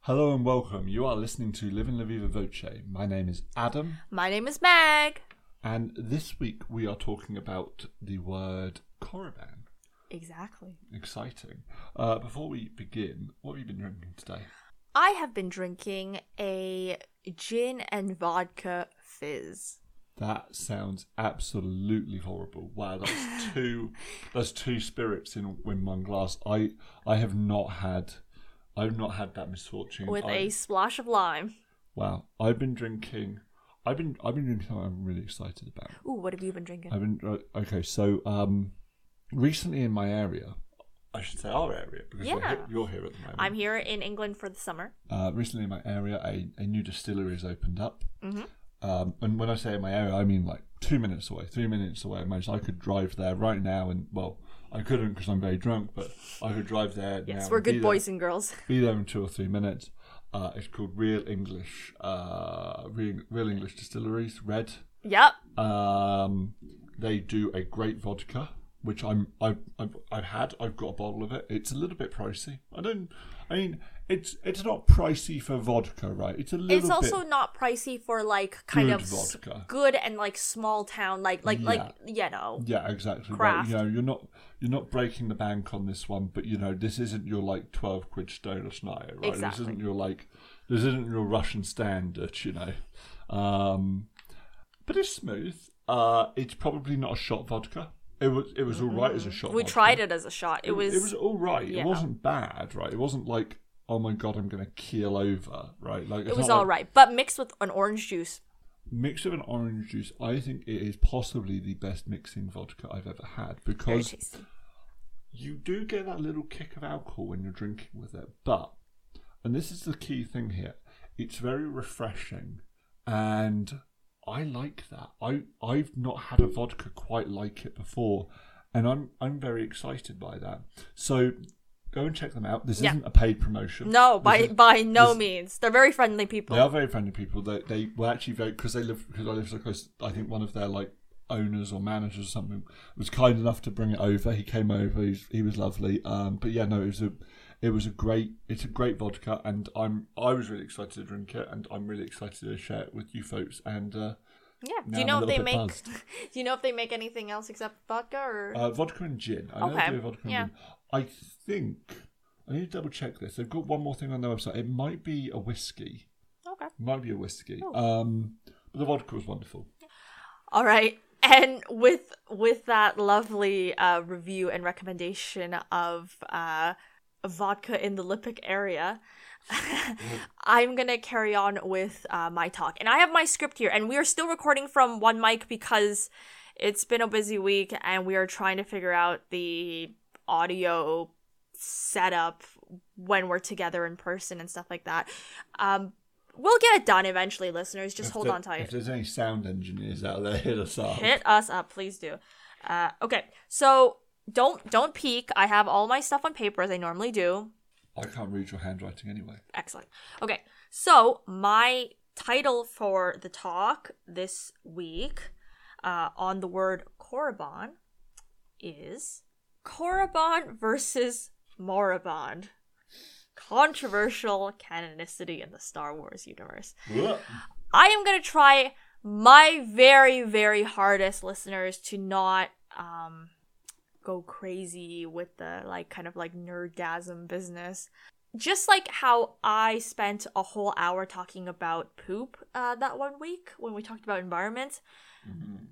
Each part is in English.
Hello and welcome. You are listening to Live in La Viva Voce. My name is Adam, My name is Meg. and this week we are talking about the word Korriban. Exactly. Exciting. Uh, before we begin, what have you been drinking today? I have been drinking a gin and vodka fizz. That sounds absolutely horrible. Wow, that's two. that's two spirits in in one glass. I I have not had. I've not had that misfortune. with I- a splash of lime. wow. I've been drinking. I've been I've been drinking something I'm really excited about. Ooh, what have you been drinking? I've been uh, okay. So um, recently in my area, I should say our area because we're here, you're here at the moment. I'm here in England for the summer. uh, recently in my area, a, a new distillery has opened up. Mhm. Um, and when I say in my area, I mean like two minutes away, three minutes away. Imagine I could drive there right now, and well, I couldn't because I'm very drunk, but I could drive there. Yes, now we're good there- boys and girls. Be there in two or three minutes. Uh, it's called Real English, uh, Real, Real English Distilleries, Red. Yep. Um, they do a great vodka, which I'm I've, I've I've had. I've got a bottle of it. It's a little bit pricey. I don't. I mean, it's it's not pricey for vodka, right? It's a little. It's also not pricey for like kind of s- vodka. good and like small town like like like you know. yeah, exactly. Right. craft. You know, you're not you're not breaking the bank on this one, but you know, this isn't your like twelve quid Stoner Schneider, right? Exactly. This isn't your like this isn't your Russian standard, you know. Um, but it's smooth. Uh, it's probably not a shot vodka. It was it was all right as a shot. Mm-hmm. We tried it as a shot. It was, it was all right. yeah. It wasn't bad, right? It wasn't like oh my god, I'm gonna keel over, right? Like it was all right, but mixed with an orange juice. Mixed with an orange juice, I think it is possibly the best mixing vodka I've ever had because you do get that little kick of alcohol when you're drinking with it. But, and this is the key thing here, it's very refreshing, and I like that. I I've not had a vodka quite like it before, and I'm I'm very excited by that. So go and check them out. This Yeah. isn't a paid promotion. No, This by is- by no this- means. They're very friendly people. they are very friendly people. They they were actually very because they live because I live so close. I think one of their like owners or managers or something was kind enough to bring it over. He came over. He's, he was lovely. Um, but yeah, no, it was a it was a great it's a great vodka, and I'm I was really excited to drink it, and I'm really excited to share it with you folks. And uh, Yeah. Now Do you know if they make? buzzed. Do you know if they make anything else except vodka or? uh, vodka and gin. I know Okay, they do vodka and yeah. gin. I think I need to double check this. They've got one more thing on their website. It might be a whiskey. okay. Might be a whiskey. Oh. Um, but the vodka was wonderful. All right. And with with that lovely uh, review and recommendation of uh, vodka in the Lippic area, I'm gonna carry on with uh, my talk. And I have my script here, and we are still recording from one mic because it's been a busy week, and we are trying to figure out the audio setup when we're together in person and stuff like that. Um, we'll get it done eventually, listeners. Just If hold there- on tight If there's any sound engineers out there, hit us up. hit us up please do uh, okay so don't don't peek. I have all my stuff on paper as i normally do. I can't read your handwriting anyway. excellent. Okay so my title for the talk this week uh, on the word korriban is korriban versus Moraband controversial canonicity in the star wars universe. I am gonna try my very, very hardest, listeners, to not um go crazy with the like kind of like nerdgasm business. Just like how I spent a whole hour talking about poop uh, that one week when we talked about environment. Mhm.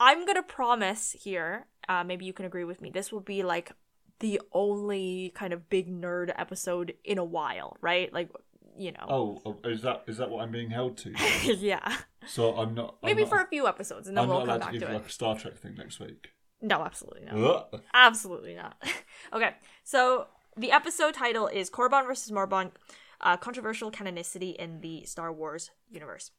I'm gonna promise here, uh, maybe you can agree with me, this will be like the only kind of big nerd episode in a while, right? Like, you know. Oh, oh, is that is that what I'm being held to? yeah. so I'm not. I'm Maybe not- for a few episodes and then I'm we'll not come allowed back to give to it. like a Star Trek thing next week. No, absolutely not. Ugh. Absolutely not. okay, so the episode title is Korriban versus Moraband, uh, controversial canonicity in the Star Wars universe.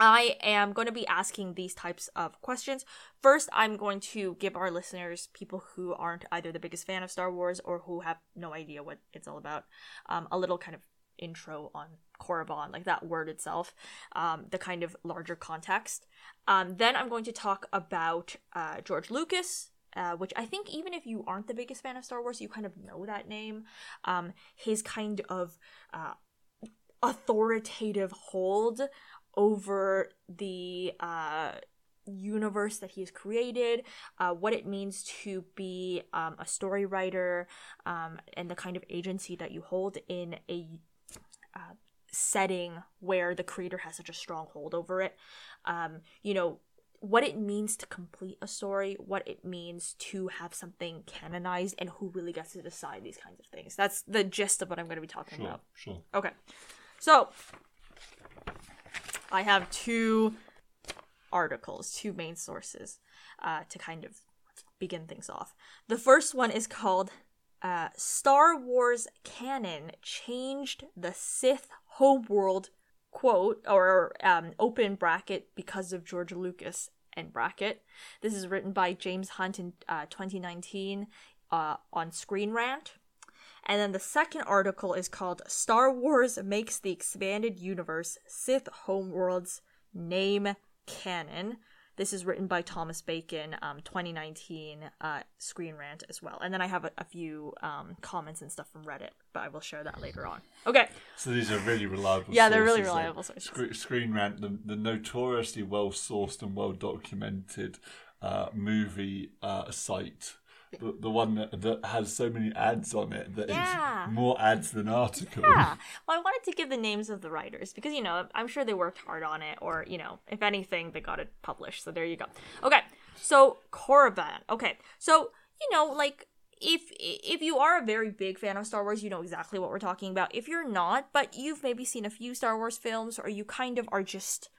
I am going to be asking these types of questions. First, I'm going to give our listeners, people who aren't either the biggest fan of Star Wars or who have no idea what it's all about, um, a little kind of intro on Korriban, like that word itself, um, the kind of larger context. Um, then I'm going to talk about uh, George Lucas, uh, which I think even if you aren't the biggest fan of Star Wars, you kind of know that name. Um, his kind of uh, authoritative hold over the uh, universe that he has created, uh, what it means to be um, a story writer, um, and the kind of agency that you hold in a uh, setting where the creator has such a strong hold over it. Um, you know, what it means to complete a story, what it means to have something canonized, and who really gets to decide these kinds of things. That's the gist of what I'm going to be talking Sure, about. sure. Okay. So, I have two articles, two main sources uh, to kind of begin things off. The first one is called uh, Star Wars Canon Changed the Sith Homeworld, quote, or um, open bracket, because of George Lucas, end bracket. This is written by James Hunt in uh, 2019 uh, on Screen Rant. And then the second article is called Star Wars Makes the Expanded Universe Sith Homeworlds Name Canon. This is written by Thomas Bacon, um, 2019 uh, Screen Rant as well. And then I have a, a few um, comments and stuff from Reddit, but I will share that later on. Okay. So these are really reliable. Yeah, they're really sources, reliable sources. Scre- Screen Rant, the, the notoriously well sourced and well documented uh, movie uh, site. The, the one that, that has so many ads on it that Yeah. it's more ads than articles. Yeah. Well, I wanted to give the names of the writers because, you know, I'm sure they worked hard on it, or, you know, if anything, they got it published. So there you go. Okay. So, Korriban. Okay. So, you know, like, if if you are a very big fan of Star Wars, you know exactly what we're talking about. If you're not, but you've maybe seen a few Star Wars films, or you kind of are just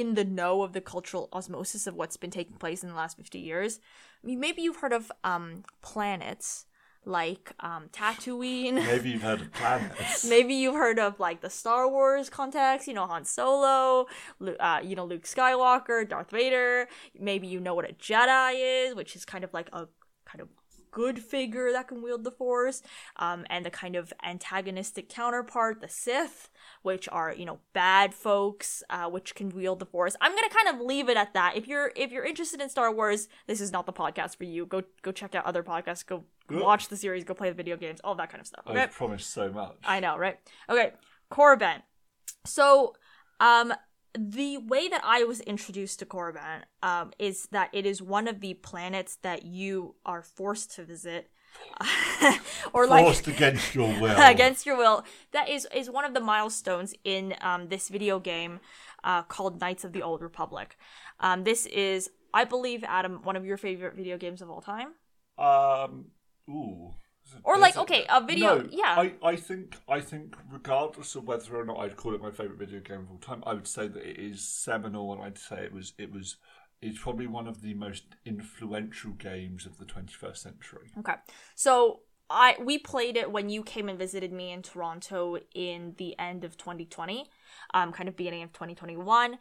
in the know of the cultural osmosis of what's been taking place in the last 50 years, I mean, maybe you've heard of um, planets like um, Tatooine. Maybe you've heard of planets. Maybe you've heard of like the Star Wars context, you know, Han Solo, Lu- uh, you know, Luke Skywalker, Darth Vader. Maybe you know what a Jedi is, which is kind of like a kind of good figure that can wield the Force, um, and the kind of antagonistic counterpart, the Sith, which are you know bad folks, uh, which can wield the Force. I'm gonna kind of leave it at that. If you're if you're interested in Star Wars, this is not the podcast for you. Go go check out other podcasts. Go Good. watch the series. Go play the video games. All that kind of stuff. Okay. Promised so much. I know, right? Okay, Korriban. So, um, the way that I was introduced to Korriban, um, is that it is one of the planets that you are forced to visit, or like Forced against your will. against your will. That is is one of the milestones in um this video game, uh, called Knights of the Old Republic. Um, this is, I believe, Adam, one of your favorite video games of all time. Um. Ooh. Or like, okay, a video- No, yeah. I, I think I think regardless of whether or not I'd call it my favorite video game of all time, I would say that it is seminal, and I'd say it was it was it's probably one of the most influential games of the 21st century. Okay. So I we played it when you came and visited me in Toronto in the end of 2020, um, kind of beginning of 2021.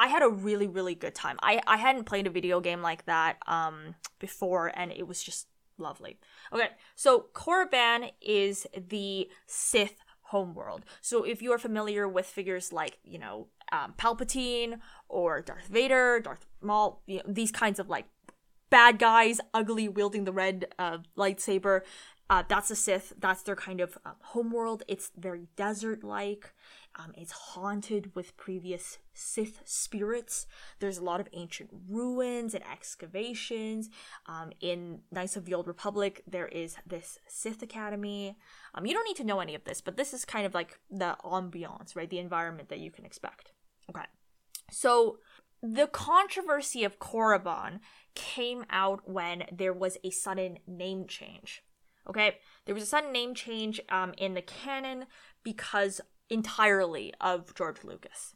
I had a really really good time. I I hadn't played a video game like that um before, and it was just lovely. Okay, so Korriban is the Sith homeworld. So if you are familiar with figures like you know um, Palpatine or Darth Vader, Darth Maul, you know, these kinds of like bad guys, ugly, wielding the red uh, lightsaber. Uh, that's a Sith. That's their kind of um, homeworld. It's very desert like. Um, it's haunted with previous Sith spirits. There's a lot of ancient ruins and excavations. Um, in Knights of the Old Republic, there is this Sith Academy. Um, you don't need to know any of this, but this is kind of like the ambiance, right? The environment that you can expect. Okay. So the controversy of Korriban came out when there was a sudden name change. Okay, there was a sudden name change um, in the canon because entirely of George Lucas.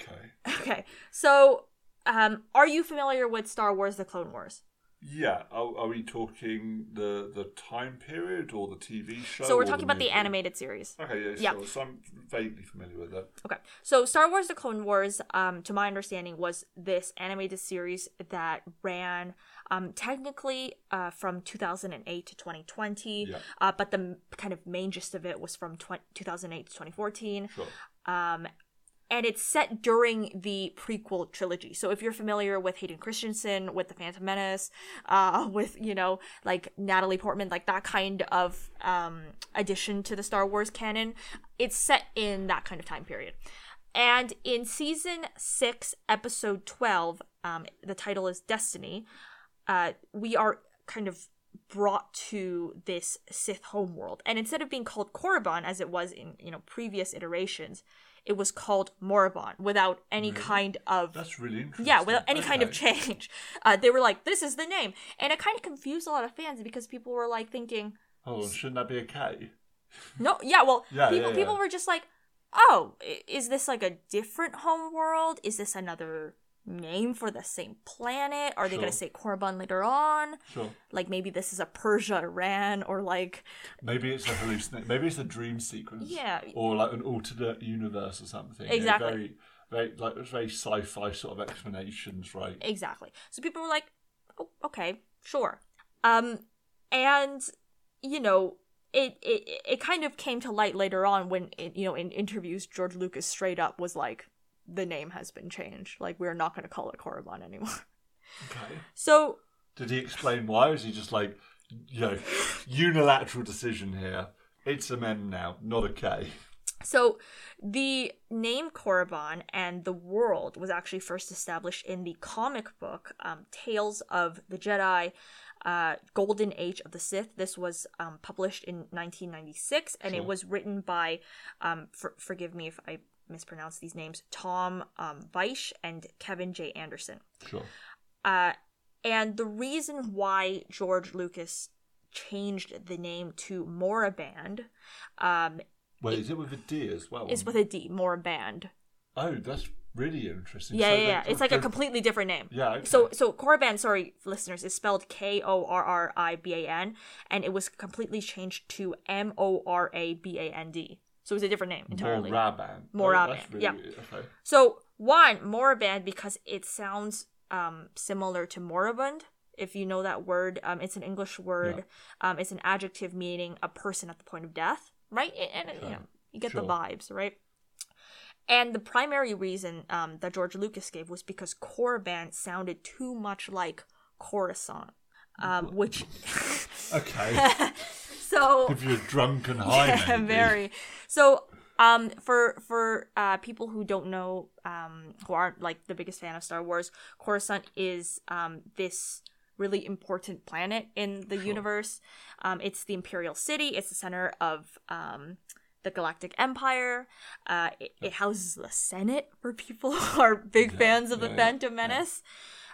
Okay. Okay, so um, are you familiar with Star Wars: The Clone Wars? Yeah, are, are we talking the the time period or the TV show? So we're talking about the animated series. Okay, yeah, Yeah. sure. So I'm vaguely familiar with that. Okay. So Star Wars The Clone Wars, um, to my understanding, was this animated series that ran um, technically uh, from 2008 to 2020. Yeah. Uh, but the kind of main gist of it was from tw- 2008 to 2014. Sure. Um, and it's set during the prequel trilogy. So if you're familiar with Hayden Christensen, with The Phantom Menace, uh, with, you know, like Natalie Portman, like that kind of um, addition to the Star Wars canon, it's set in that kind of time period. And in season 6, episode 12, um, the title is Destiny, uh, we are kind of brought to this Sith homeworld. And instead of being called Korriban as it was in, you know, previous iterations, it was called Moraband without any Really? kind of That's really interesting. yeah, without any kind of change. Uh, they were like, "This is the name," and it kind of confused a lot of fans because people were like thinking, Oh, shouldn't that be a K? "No, yeah, well, Yeah, people yeah, people were just like, oh, is this like a different home world? Is this another name for the same planet? Are they gonna say Korriban later on? Sure. Like maybe this is a Persia Iran or like Maybe it's a hallucination. Maybe it's a dream sequence. Yeah. Or like an alternate universe or something. You know, Exactly. very, very like it's very sci-fi sort of explanations, right? Exactly. So people were like, oh, okay, sure. Um, and you know, it, it it kind of came to light later on when it, you know in interviews George Lucas straight up was like, the name has been changed. Like we're not going to call it Korriban anymore. Okay. So Did he explain why? Or is he just like, you know, unilateral decision here? It's a mem now, not a K. So the name Korriban and the world was actually first established in the comic book um, Tales of the Jedi, uh, Golden Age of the Sith. This was um, published in 1996, and it was written by, um, for- forgive me if I mispronounce these names, Tom um, Weish and Kevin J. Anderson. Sure. Uh, and the reason why George Lucas changed the name to Moraband um, Wait, is it with a D as well? is with a D, Moraband. Oh, that's really interesting. Yeah, So yeah, yeah. It's like a completely different name. Yeah. Okay. So, so Korriban, sorry, listeners, is spelled K O R R I B A N, and it was completely changed to M O R A B A N D. So it's a different name entirely. Moraban. Moraban, Oh, really, yeah. Okay. So one Moraband because it sounds um similar to moribund. If you know that word, um, it's an English word. Um, it's an adjective meaning a person at the point of death, right? And, and, you know, you get the vibes, right? And the primary reason um, that George Lucas gave was because Korriban sounded too much like Coruscant, um, which Okay. so if you're drunk and high, yeah, maybe. very. So, um, for for uh, people who don't know, um, who aren't like the biggest fan of Star Wars, Coruscant is um this really important planet in the universe. Um, it's the Imperial City. It's the center of um the Galactic Empire. Uh, it, it houses the Senate for people who are big Yeah, fans of the yeah, yeah, Phantom Menace.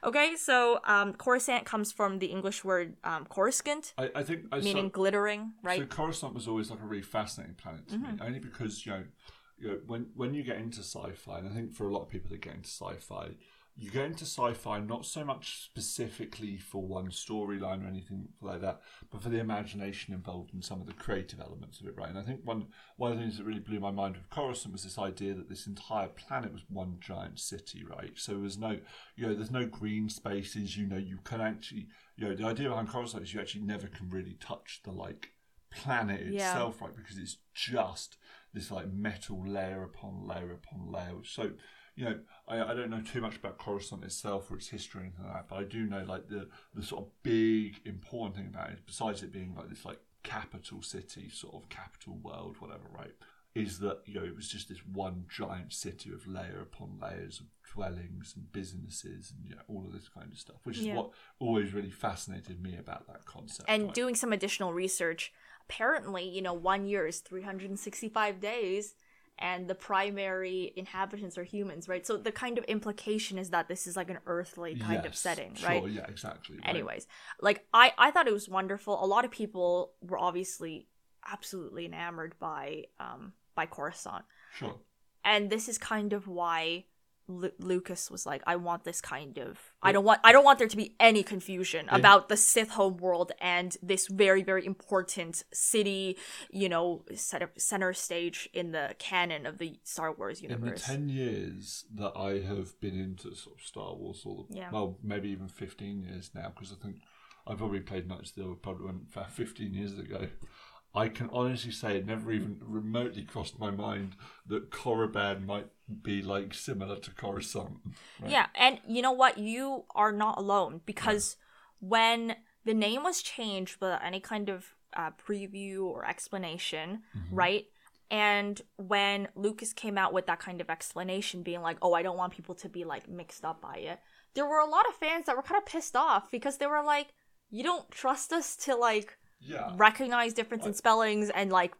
Okay, so um, Coruscant comes from the English word um, Coruscant, I, I think I meaning saw, glittering, right? So Coruscant was always like a really fascinating planet to Mm-hmm. me, only because you know, you know, when when you get into sci-fi, and I think for a lot of people that get into sci-fi, you get into sci-fi not so much specifically for one storyline or anything like that, but for the imagination involved in some of the creative elements of it, right? And I think one one of the things that really blew my mind with Coruscant was this idea that this entire planet was one giant city, right? So there was no, you know, there's no green spaces. You know, you can actually, you know, the idea behind Coruscant is you actually never can really touch the like planet Yeah. itself, right? Because it's just this like metal layer upon layer upon layer. So, you know, I, I don't know too much about Coruscant itself or its history or anything like that, but I do know like the the sort of big important thing about it, besides it being like this like capital city, sort of capital world, whatever, right? Is that you know it was just this one giant city of layer upon layers of dwellings and businesses and you know, all of this kind of stuff, which is Yeah. what always really fascinated me about that concept. and right? doing some additional research apparently you know one year is 365 days and the primary inhabitants are humans right so the kind of implication is that this is like an earthly kind of Yes, setting sure, right Yeah, exactly. right. anyways like i i thought it was wonderful a lot of people were obviously absolutely enamored by um by coruscant Sure. and this is kind of why Lu- Lucas was like, I want this kind of. I don't want. I don't want there to be any confusion about the Sith homeworld and this very, very important city. You know, set up center stage in the canon of the Star Wars universe. In the. 10 years that I have been into sort of Star Wars, or Yeah. well, maybe even 15 years now, because I think I probably played Knights of the Old Republic about 15 years ago. I can honestly say it never even remotely crossed my mind that Korriban might be like similar to Coruscant. Right? Yeah, and you know what? You are not alone because when the name was changed without any kind of uh, preview or explanation, Mm-hmm. right? And when Lucas came out with that kind of explanation, being like, "Oh, I don't want people to be like mixed up by it," there were a lot of fans that were kind of pissed off because they were like, "You don't trust us to like Yeah. recognize difference in spellings and like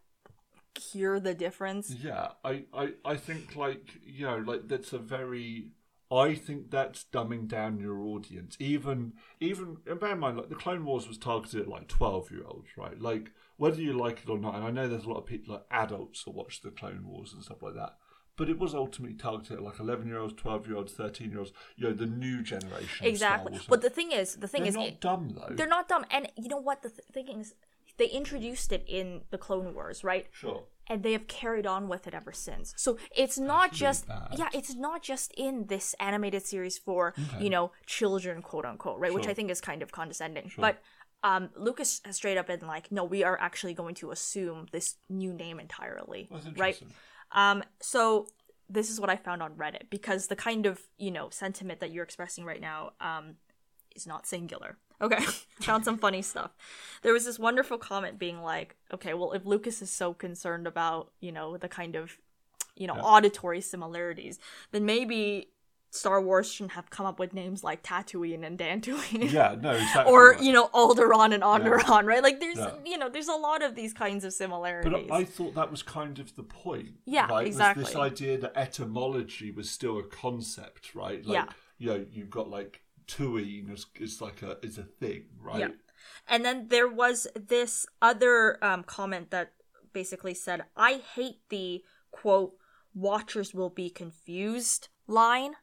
hear the difference." Yeah, I, I, I think like you know like that's a very I think that's dumbing down your audience. Even even and bear in mind like the Clone Wars was targeted at like twelve year olds, right? Like whether you like it or not, and I know there's a lot of people like adults that watch the Clone Wars and stuff like that. But it was ultimately targeted at like eleven year olds, twelve year olds, thirteen year olds, you know, the new generation. Exactly. Of Star Wars. But the thing is, the thing is they're is, not it- dumb though. they're not dumb and you know what the th- thing is they introduced it in the clone wars right Sure. and they have carried on with it ever since so it's not really just bad. yeah it's not just in this animated series for you know children quote unquote right which i think is kind of condescending but um, Lucas has straight up been like, no, we are actually going to assume this new name entirely, That's right? Um, so this is what I found on Reddit because the kind of you know sentiment that you're expressing right now um, is not singular. Okay, found some funny stuff. There was this wonderful comment being like, okay, well, if Lucas is so concerned about you know the kind of you know auditory similarities, then maybe Star Wars shouldn't have come up with names like Tatooine and Dantooine. Yeah, no, exactly. Or right. you know Alderaan and Onderon, right? Like there's Yeah. you know there's a lot of these kinds of similarities. But I thought that was kind of the point. Yeah, right? Was exactly. this idea that etymology was still a concept, right? Like, Yeah. You know, you've got like tuine is, is like a is a thing, right? Yeah. And then there was this other um, comment that basically said, I hate the quote, watchers will be confused line,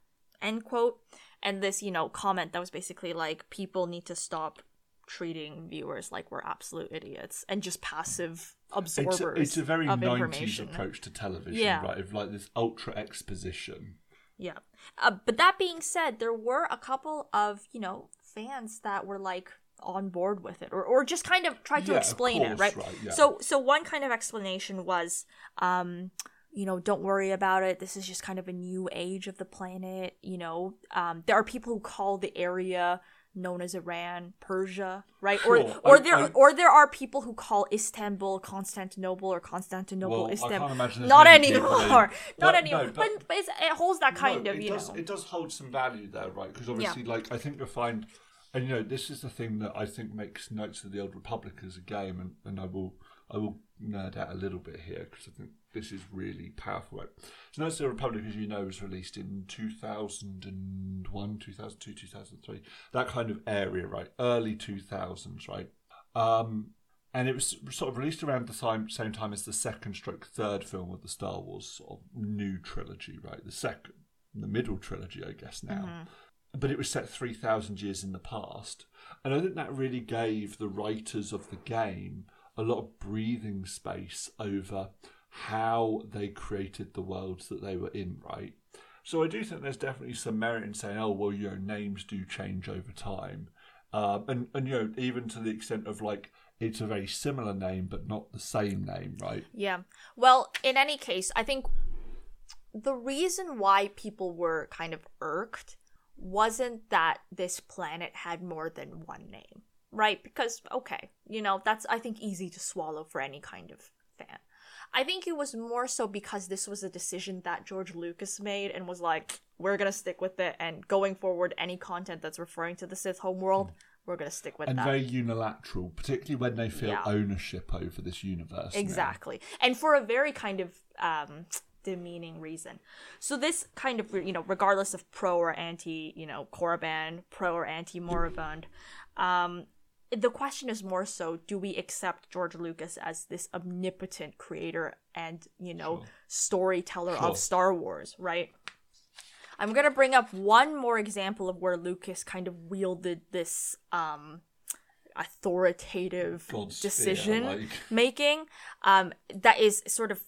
end quote. And this, you know, comment that was basically like, people need to stop treating viewers like we're absolute idiots and just passive It's a, it's a very of 90s approach to television, Yeah. right? Of like this ultra exposition. Yeah. Uh, but that being said, there were a couple of, you know, fans that were like on board with it or, or just kind of tried to Yeah, explain it, right? right, yeah. So so one kind of explanation was um you know, don't worry about it. This is just kind of a new age of the planet, you know. Um there are people who call the area known as Iran, Persia, right? Sure, Or or I- there I- or there are people who call Istanbul Constantinople or Constantinople Well, I Istanbul. can't imagine Not anymore. Not anymore. no, but but- it holds that kind No, of, it you does, know. It does hold some value there, right? Because obviously, like, I think you'll find, and you know, this is the thing that I think makes Knights of the Old Republic as a game, and, and I will I will nerd out a little bit here because I think this is really powerful. Right? So, Knights of the Republic, as you know, was released in 2001, 2002, 2003, that kind of area, right? Early 2000s, right? Um, and it was sort of released around the same, same time as the second stroke third film of the Star Wars sort of new trilogy, right? The second, the middle trilogy, I guess now. But it was set 3,000 years in the past. And I think that really gave the writers of the game a lot of breathing space over how they created the worlds that they were in, right? So I do think there's definitely some merit in saying, oh, well, you know, names do change over time. Um, and, and, you know, even to the extent of like, it's a very similar name, but not the same name, right? Yeah. Well, in any case, I think the reason why people were kind of irked wasn't that this planet had more than one name, right? Because, okay, you know, that's, I think, easy to swallow for any kind of fan. I think it was more so because this was a decision that George Lucas made and was like, we're gonna stick with it, and going forward, any content that's referring to the Sith homeworld, we're gonna stick with And that. very unilateral, particularly when they feel Yeah. ownership over this universe. now. Exactly. And for a very kind of um demeaning reason. So this kind of you know, regardless of pro or anti, you know, Korriban, pro or anti Moribund, um the question is more so do we accept George Lucas as this omnipotent creator and, you know, Sure. storyteller Sure. of Star Wars, right? I'm gonna bring up one more example of where Lucas kind of wielded this um authoritative God's decision fear, like- making um that is sort of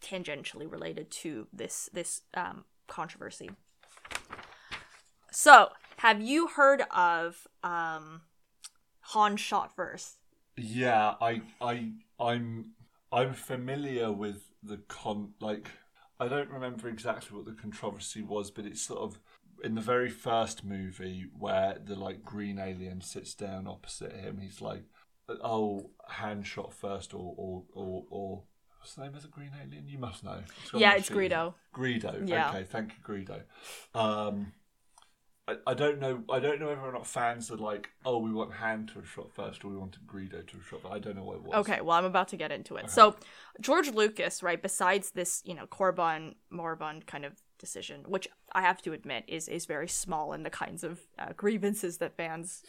tangentially related to this this um controversy. So, have you heard of um Han shot first? Yeah, I, I, I'm, I'm familiar with the con. Like, I don't remember exactly what the controversy was, but it's sort of in the very first movie where the like green alien sits down opposite him. He's like, "Oh, hand shot first, or or or." or What's the name of the green alien? You must know. got Yeah, it's. Greedo. Greedo. Yeah. Okay, thank you, Greedo. Um, I, I don't know. I don't know whether or not fans are like, oh, we want Han to have shot first, or we wanted Greedo to have shot. But I don't know what it was. Okay, well, I'm about to get into it. So, George Lucas, right, besides this, you know, Korriban moribund kind of decision, which I have to admit is is very small in the kinds of uh, grievances that fans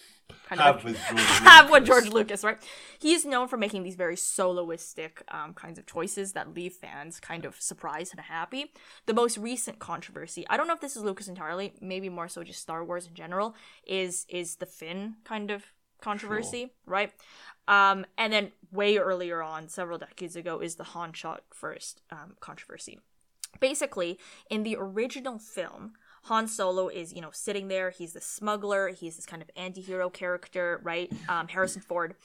kind Have of with George have with Lucas. George Lucas, right? He's known for making these very soloistic um, kinds of choices that leave fans kind of surprised and happy. The most recent controversy, I don't know if this is Lucas entirely, maybe more so just Star Wars in general, is is the Finn kind of controversy, right? Um, and then way earlier on, several decades ago, is the Han shot first um, controversy. Basically, in the original film, Han Solo is, you know, sitting there. He's the smuggler. He's this kind of anti-hero character, right? Um, Harrison Ford,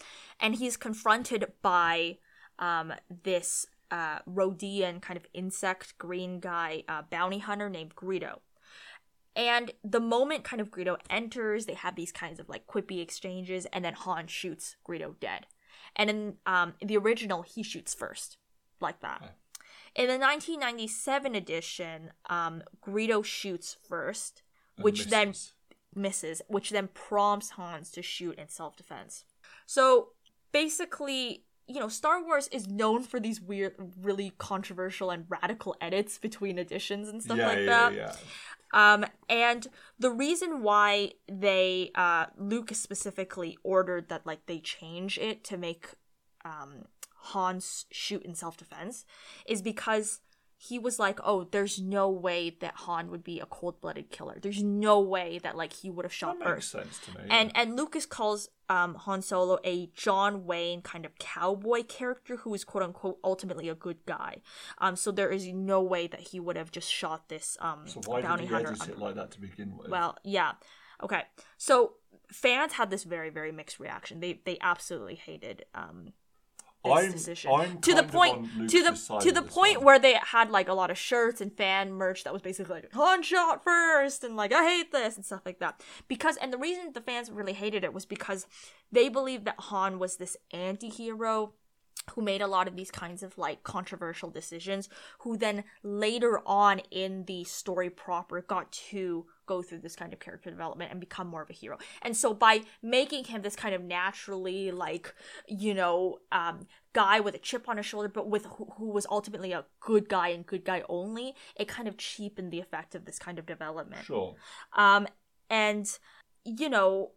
and he's confronted by um, this uh, Rodian kind of insect green guy, uh, bounty hunter named Greedo. And the moment kind of Greedo enters, they have these kinds of like quippy exchanges, and then Han shoots Greedo dead. And in um, in the original, he shoots first, like that. In the 1997 edition, um, Greedo shoots first, which then misses. misses, which then prompts Hans to shoot in self defense. So basically, you know, Star Wars is known for these weird, really controversial and radical edits between editions and stuff yeah, like yeah, that. yeah. Um, and the reason why they, uh, Lucas specifically ordered that, like, they change it to make, um, Hans shoot in self defense is because he was like, oh, there's no way that Han would be a cold blooded killer. There's no way that, like, he would have shot That makes sense to me. And and Lucas calls um Han Solo a John Wayne kind of cowboy character who is quote unquote ultimately a good guy. Um so there is no way that he would have just shot this um so why bounty did he hunter. edit it like that to begin with? Well, yeah. Okay. So fans had this very very mixed reaction. They they absolutely hated um this I'm, decision I'm to the point to the to the point one. where they had like a lot of shirts and fan merch that was basically like Han shot first and like I hate this and stuff like that because and the reason the fans really hated it was because they believed that Han was this anti-hero who made a lot of these kinds of like controversial decisions who then later on in the story proper got to go through this kind of character development and become more of a hero and so by making him this kind of naturally like you know um guy with a chip on his shoulder but with who, who was ultimately a good guy and good guy only it kind of cheapened the effect of this kind of development Sure. um, and you know,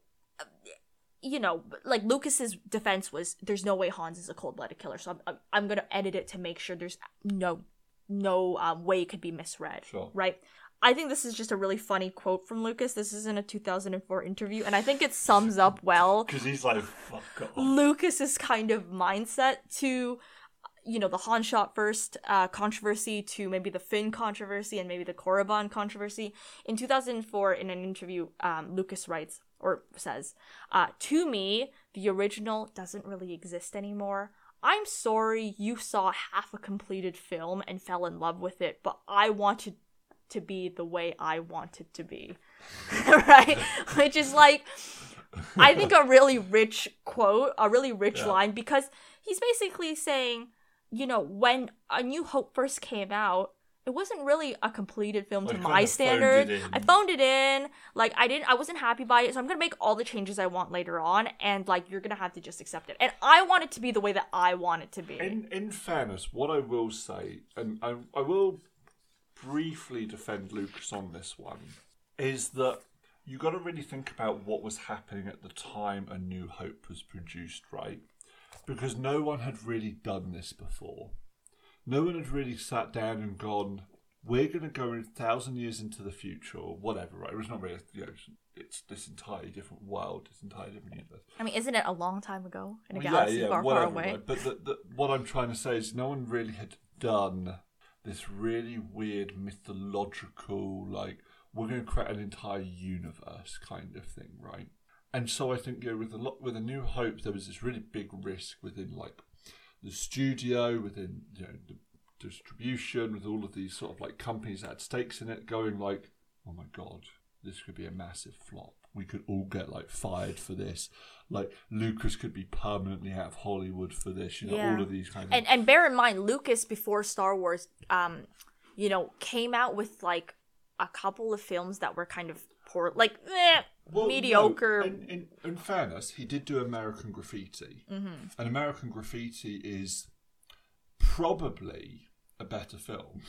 you know, like Lucas's defense was, "There's no way Hans is a cold-blooded killer." So I'm, I'm, I'm gonna edit it to make sure there's no, no um, way it could be misread. Sure. Right. I think this is just a really funny quote from Lucas. This is in a 2004 interview, and I think it sums up well Because he's like, fuck off. Lucas's kind of mindset to you know the Han shot first uh, controversy to maybe the Finn controversy and maybe the Korriban controversy. In 2004, in an interview, um, Lucas writes or says, uh, "To me, the original doesn't really exist anymore." I'm sorry you saw half a completed film and fell in love with it, but I wanted to be the way I wanted to be. right? Which is like I think a really rich quote, a really rich Yeah. line because he's basically saying, you know, when A New Hope first came out, it wasn't really a completed film to my phoned standard. in. I phoned it in. Like I didn't I wasn't happy by it, so I'm gonna make all the changes I want later on and like you're gonna have to just accept it. And I want it to be the way that I want it to be. In in fairness, what I will say, and I, I will briefly defend Lucas on this one, is that you got to really think about what was happening at the time A New Hope was produced, right? Because no one had really done this before. No one had really sat down and gone, we're going to go a thousand years into the future or whatever, right? It's not really, you know, it's this entirely different world, this entirely different universe. I mean, isn't it a long time ago in a Well, galaxy far, whatever, far away? right? But the, the, what I'm trying to say is no one really had done this really weird mythological, like, we're going to create an entire universe kind of thing, right? And so I think, you know, with a lot, with a New Hope, there was this really big risk within, like, the studio, within, you know, the distribution, with all of these sort of like companies that had stakes in it, going like, oh my god, this could be a massive flop. We could all get like fired for this. Like Lucas could be permanently out of Hollywood for this. You know, Yeah. all of these kind of. and and bear in mind, Lucas before Star Wars, um, you know, came out with like a couple of films that were kind of poor, like eh, Well, no, mediocre. in, in, in fairness, he did do American Graffiti, mm-hmm. and American Graffiti is probably a better film.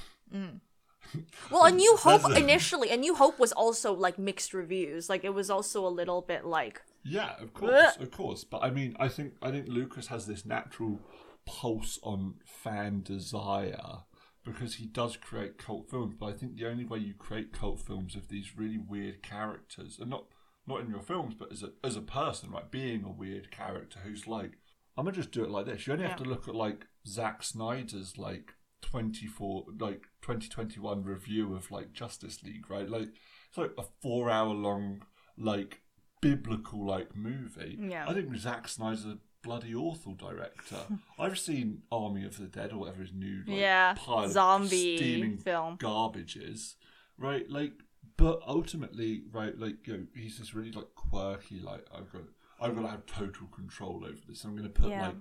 Well, A New Hope initially, A New Hope was also like mixed reviews. Like it was also a little bit like Yeah, of course, of course. But I mean, I think I think Lucas has this natural pulse on fan desire because he does create cult films. But I think the only way you create cult films of these really weird characters, and not not in your films, but as a as a person, right, being a weird character who's like, I'm gonna just do it like this. You only have to look at like Zack Snyder's like 24 like 2021 review of like Justice League, right? Like it's like a four hour long like biblical like movie. Yeah. I think Zack Snyder's a bloody awful director. I've seen Army of the Dead or whatever his new like, yeah pile of zombie steaming film. garbage is, right? Like, but ultimately, right? Like, you know, he's this really like quirky. Like, I've got, I've got to have total control over this. I'm going to put Yeah. like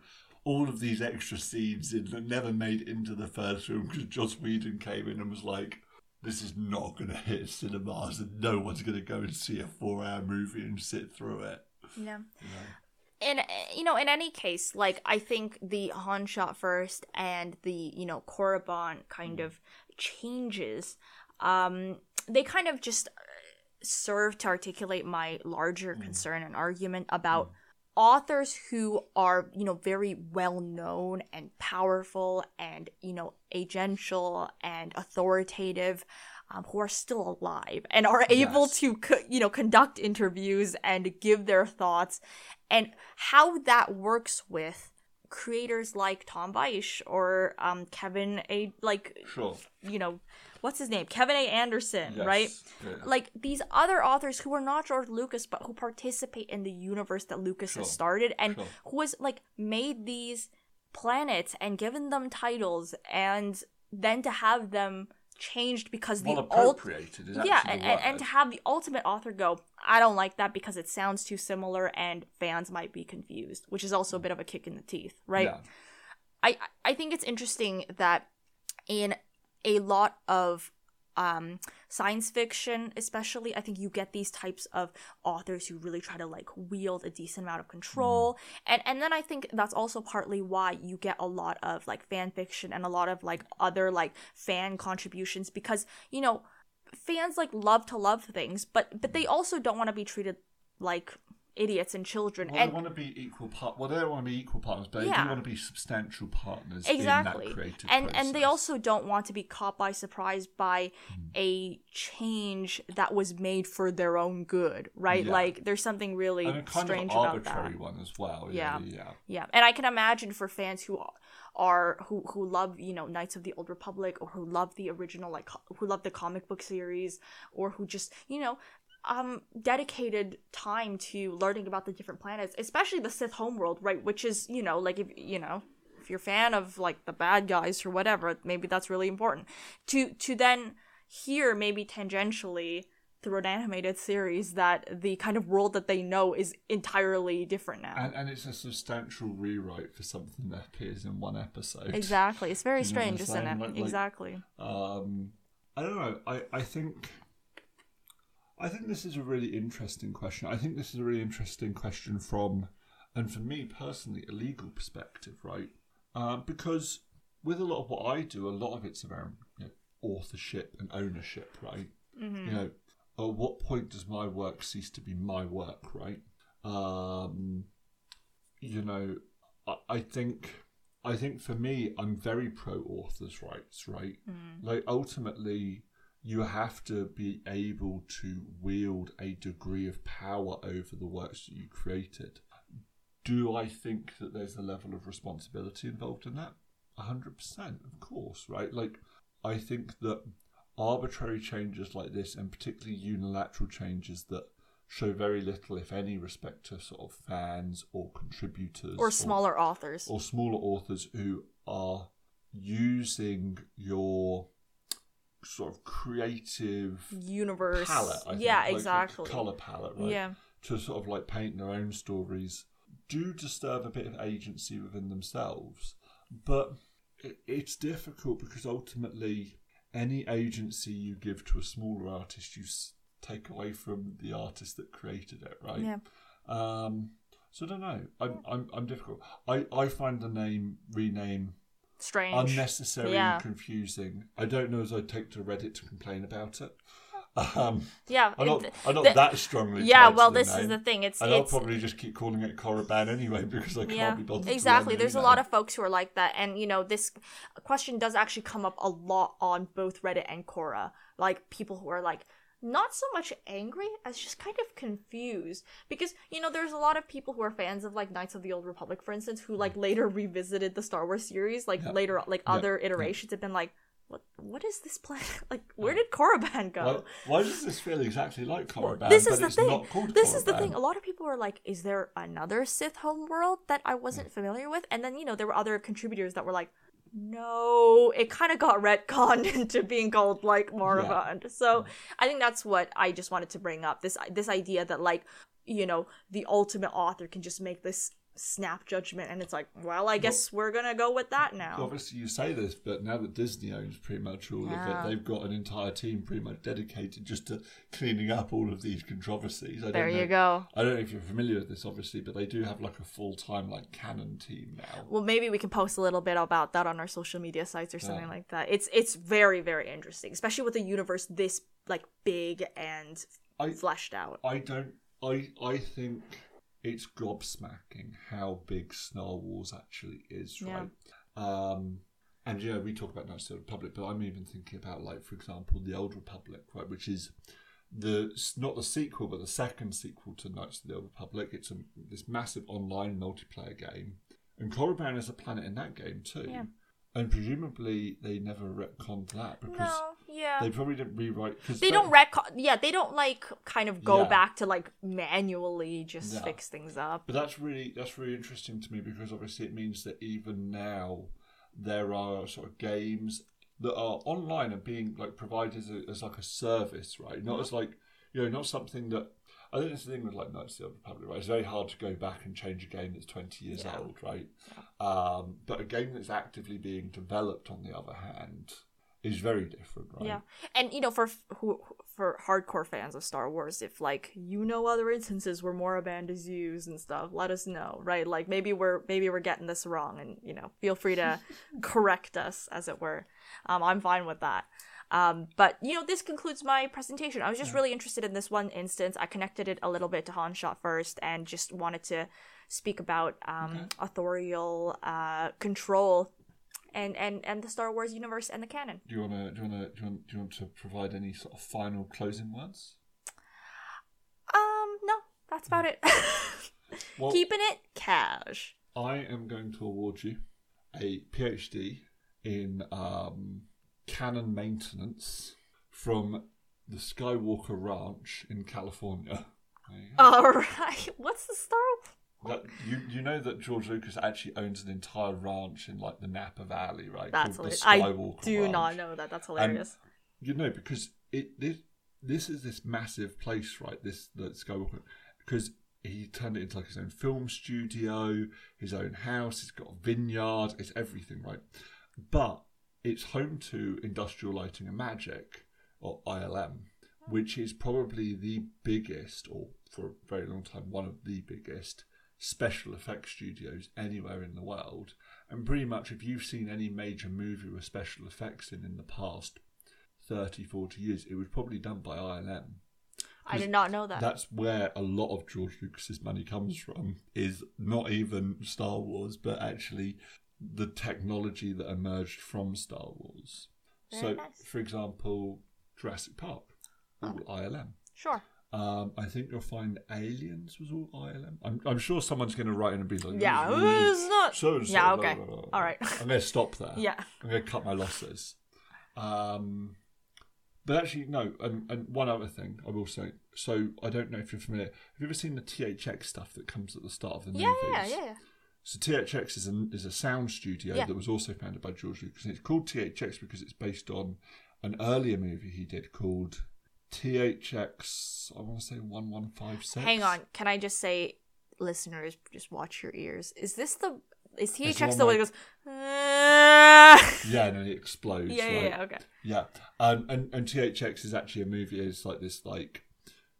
all of these extra scenes in that never made it into the first film because Joss Whedon came in and was like. This is not going to hit cinemas, and no one's going to go and see a four-hour movie and sit through it. Yeah. You know? and uh, you know in any case like i think the han shot first and the you know korriban kind of changes um they kind of just uh, serve to articulate my larger concern and argument about authors who are you know very well known and powerful and you know agential and authoritative um, who are still alive and are able Yes. to co- you know conduct interviews and give their thoughts and how that works with creators like Tom Beisch or um, Kevin A like Sure. you know what's his name Kevin A Anderson Yes. right Yeah. like these other authors who are not George Lucas but who participate in the universe that Lucas has started and Sure. who has like made these planets and given them titles and then to have them changed because the Well ult- appropriated is yeah and, and, and to have the ultimate author go i don't like that because it sounds too similar and fans might be confused which is also a bit of a kick in the teeth right Yeah. I I think it's interesting that in a lot of um science fiction especially i think you get these types of authors who really try to like wield a decent amount of control. And and then i think that's also partly why you get a lot of like fan fiction and a lot of like other like fan contributions because you know fans like love to love things but but they also don't want to be treated like idiots and children Well, and they want to be equal part. Well, they don't want to be equal partners, but they do want to be substantial partners exactly in that creative and and they also don't want to be caught by surprise by Hmm. a change that was made for their own good right Yeah. like there's something really and a kind strange of about arbitrary that one as well. Yeah. Yeah, yeah. yeah and i can imagine for fans who are who who love you know knights of the old republic or who love the original like who love the comic book series or who just you know um dedicated time to learning about the different planets especially the sith homeworld right which is you know like if you know if you're a fan of like the bad guys or whatever maybe that's really important to to then hear maybe tangentially through an animated series that the kind of world that they know is entirely different now And, and it's a substantial rewrite for something that appears in one episode. Exactly. It's very You know what I'm strange, isn't it? Like- like- exactly. Um, I don't know. I, I think I think this is a really interesting question. I think this is a really interesting question from, and for me personally, a legal perspective, right? Uh, because with a lot of what I do, a lot of it's around you know, authorship and ownership, right? You know, at what point does my work cease to be my work, right? Um, you know, I, I think I think for me, I'm very pro authors' rights, right? Mm. Like ultimately, you have to be able to wield a degree of power over the works that you created. Do I think that there's a level of responsibility involved in that? 100%, of course, right? Like, I think that arbitrary changes like this, and particularly unilateral changes that show very little, if any, respect to sort of fans or contributors Or smaller authors. or smaller authors who are using your sort of creative Universe. palette. I think, yeah, like, exactly. Color palette, right? Yeah. To sort of like paint their own stories, do disturb a bit of agency within themselves, but it, it's difficult because ultimately, any agency you give to a smaller artist, you s- take away from the artist that created it, right? Yeah. Um, so I don't know. I'm I'm, I'm difficult. I, I find the name rename Strange. unnecessary Yeah. and confusing. I don't know as I'd take to Reddit to complain about it. Um, yeah. I'm not, I'm not the- that strongly. yeah, well, this is the thing. It's And I'll probably just keep calling it Korriban anyway because I can't yeah, be bothered. exactly. There's a lot of folks who are like that, and you know, this question does actually come up a lot on both Reddit and Quora. Like people who are like not so much angry as just kind of confused because you know there's a lot of people who are fans of like Knights of the Old Republic, for instance, who like mm. later revisited the Star Wars series, like Yeah. later like other iterations have been like. What, what is this planet? Like, where did Korriban go? Why, why does this feel exactly like Korriban? this is the thing. This is the thing. A lot of people are like, "Is there another Sith homeworld that I wasn't mm. familiar with?" And then you know there were other contributors that were like, "No, it kind of got retconned into being called like Moraband." So mm-hmm. I think that's what I just wanted to bring up this this idea that like you know the ultimate author can just make this snap judgment, and it's like, well, I guess we're gonna go with that now. Obviously, you say this, but now that Disney owns pretty much all Yeah. of it, they've got an entire team pretty much dedicated just to cleaning up all of these controversies. I There don't you know, go. I don't know if you're familiar with this, obviously, but they do have like a full time like canon team now. Well, maybe we can post a little bit about that on our social media sites or something Yeah. like that. It's it's very very interesting, especially with a universe this like big and I fleshed out. I don't. I I think it's gobsmacking how big Star Wars actually is, Yeah. right? Um, and yeah, we talk about Knights of the Republic, but I'm even thinking about like, for example, the Old Republic, right, which is the not the sequel, but the second sequel to Knights of the Old Republic. It's a, this massive online multiplayer game, and Korriban is a planet in that game too. Yeah. And presumably they never retconned that because No, yeah. they probably didn't rewrite because They don't retcon. Yeah, they don't like kind of go Yeah. back to like manually just Yeah. fix things up. But that's really that's really interesting to me because obviously it means that even now there are sort of games that are online and being like provided as, a, as like a service, right? Not as like you know, not something that I think it's the thing with like Knights of the Old Republic, right? It's very hard to go back and change a game that's twenty years Yeah. old, right? Um, but a game that's actively being developed, on the other hand, is very different, right? Yeah, and you know, for who for hardcore fans of Star Wars, if like you know other instances where Moraband is used and stuff, let us know, right? Like maybe we're maybe we're getting this wrong, and you know, feel free to correct us, as it were. Um, I'm fine with that. Um, but you know, this concludes my presentation. I was just really interested in this one instance. I connected it a little bit to Han shot first, and just wanted to speak about um, authorial uh, control and, and and the Star Wars universe and the canon. Do you wanna do you wanna do you want, do you want to provide any sort of final closing words? Um, no, that's about it. Well, Keeping it cash. I am going to award you a PhD in um, canon maintenance from the Skywalker Ranch in California. There you go. All right. What's the Star? That, you you know that George Lucas actually owns an entire ranch in like the Napa Valley, right? That's called hilarious. I do Ranch. not know that. That's hilarious. You know because it this this is this massive place, right? This the Skywalker because he turned it into like his own film studio, his own house. He's got a vineyard. It's everything, right? But it's home to Industrial Lighting and Magic, or ILM, which is probably the biggest, or for a very long time, one of the biggest special effects studios anywhere in the world. And pretty much, if you've seen any major movie with special effects in in the past 30, 40 years, it was probably done by ILM. I did not know that. That's where a lot of George Lucas's money comes mm. from. Is not even Star Wars, but actually the technology that emerged from Star Wars. Very so, nice. for example, Jurassic Park, oh. all ILM. Sure. Um, I think you'll find Aliens was all ILM. I'm, I'm sure someone's going to write in and be like, Yeah, "This it's not. so so, Yeah, okay. blah, blah, blah." All right. I'm going to stop there. Yeah. I'm going to cut my losses. Um, but actually, no. And, and one other thing I will say. So I don't know if you're familiar. Have you ever seen the THX stuff that comes at the start of the Yeah, movies? yeah, yeah, yeah. So THX is, an, is a sound studio Yeah. that was also founded by George Lucas. And it's called THX because it's based on an earlier movie he did called THX. I want to say one one five six. Hang on. Can I just say, listeners, just watch your ears. Is this the. Is THX the one that goes. "Ah." Yeah, and then it explodes. yeah, yeah, right? yeah. Okay. Yeah, um, and and THX is actually a movie. It's like this like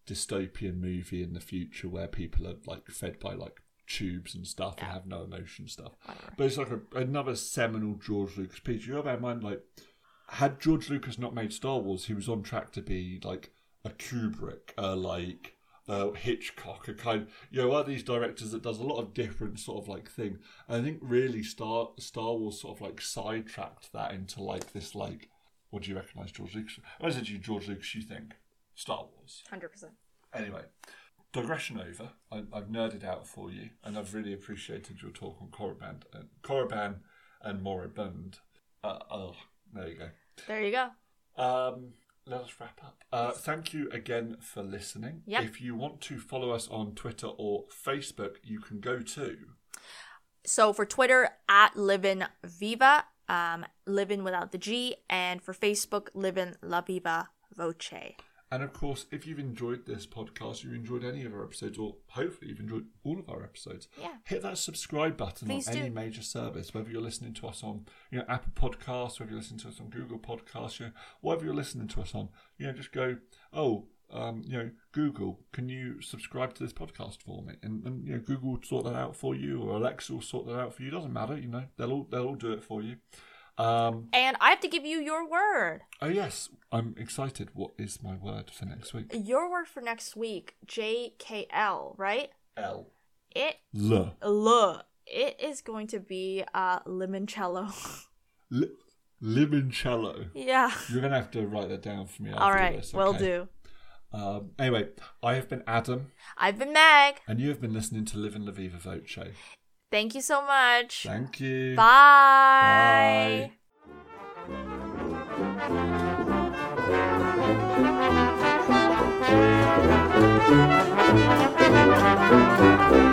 dystopian movie in the future where people are like fed by like tubes and stuff and have no emotion stuff. Whatever. But it's like a, another seminal George Lucas piece. You have in mind like had George Lucas not made Star Wars, he was on track to be like a Kubrick, uh, like uh, Hitchcock, a kind you know one of these directors that does a lot of different sort of like thing. And I think really Star Star Wars sort of like sidetracked that into like this like what do you recognise George Lucas? I said you George Lucas, you think Star Wars. 100%. Anyway, digression over. I, I've nerded out for you, and I've really appreciated your talk on Korriban, uh, Korriban and Moraband. Uh, oh, there you go. There you go. Um, let us wrap up. Uh, thank you again for listening. Yep. If you want to follow us on Twitter or Facebook, you can go to. So for Twitter, at Livin Viva, um, Livin without the G, and for Facebook, Livin La Viva Voce. And of course, if you've enjoyed this podcast, you've enjoyed any of our episodes, or hopefully you've enjoyed all of our episodes, Yeah. hit that subscribe button Please on any major service, whether you're listening to us on you know Apple Podcasts, whether you're listening to us on Google Podcasts, you know, whatever you're listening to us on, you know, just go, oh, um, you know, Google, can you subscribe to this podcast for me? And, and you know, Google will sort that out for you, or Alexa will sort that out for you. Doesn't matter, you know, they'll all they'll all do it for you. Um, And I have to give you your word. oh yes, I'm excited. What is my word for next week? Your word for next week, JKL, right? L. It, L. L. It is going to be uh, limoncello. Li- limoncello. yeah. You're gonna have to write that down for me. All right, this, will do. Um, anyway, I have been Adam, I've been Meg. and you have been listening to Livin La Viva Voce. Thank you so much. Thank you. Bye. Bye.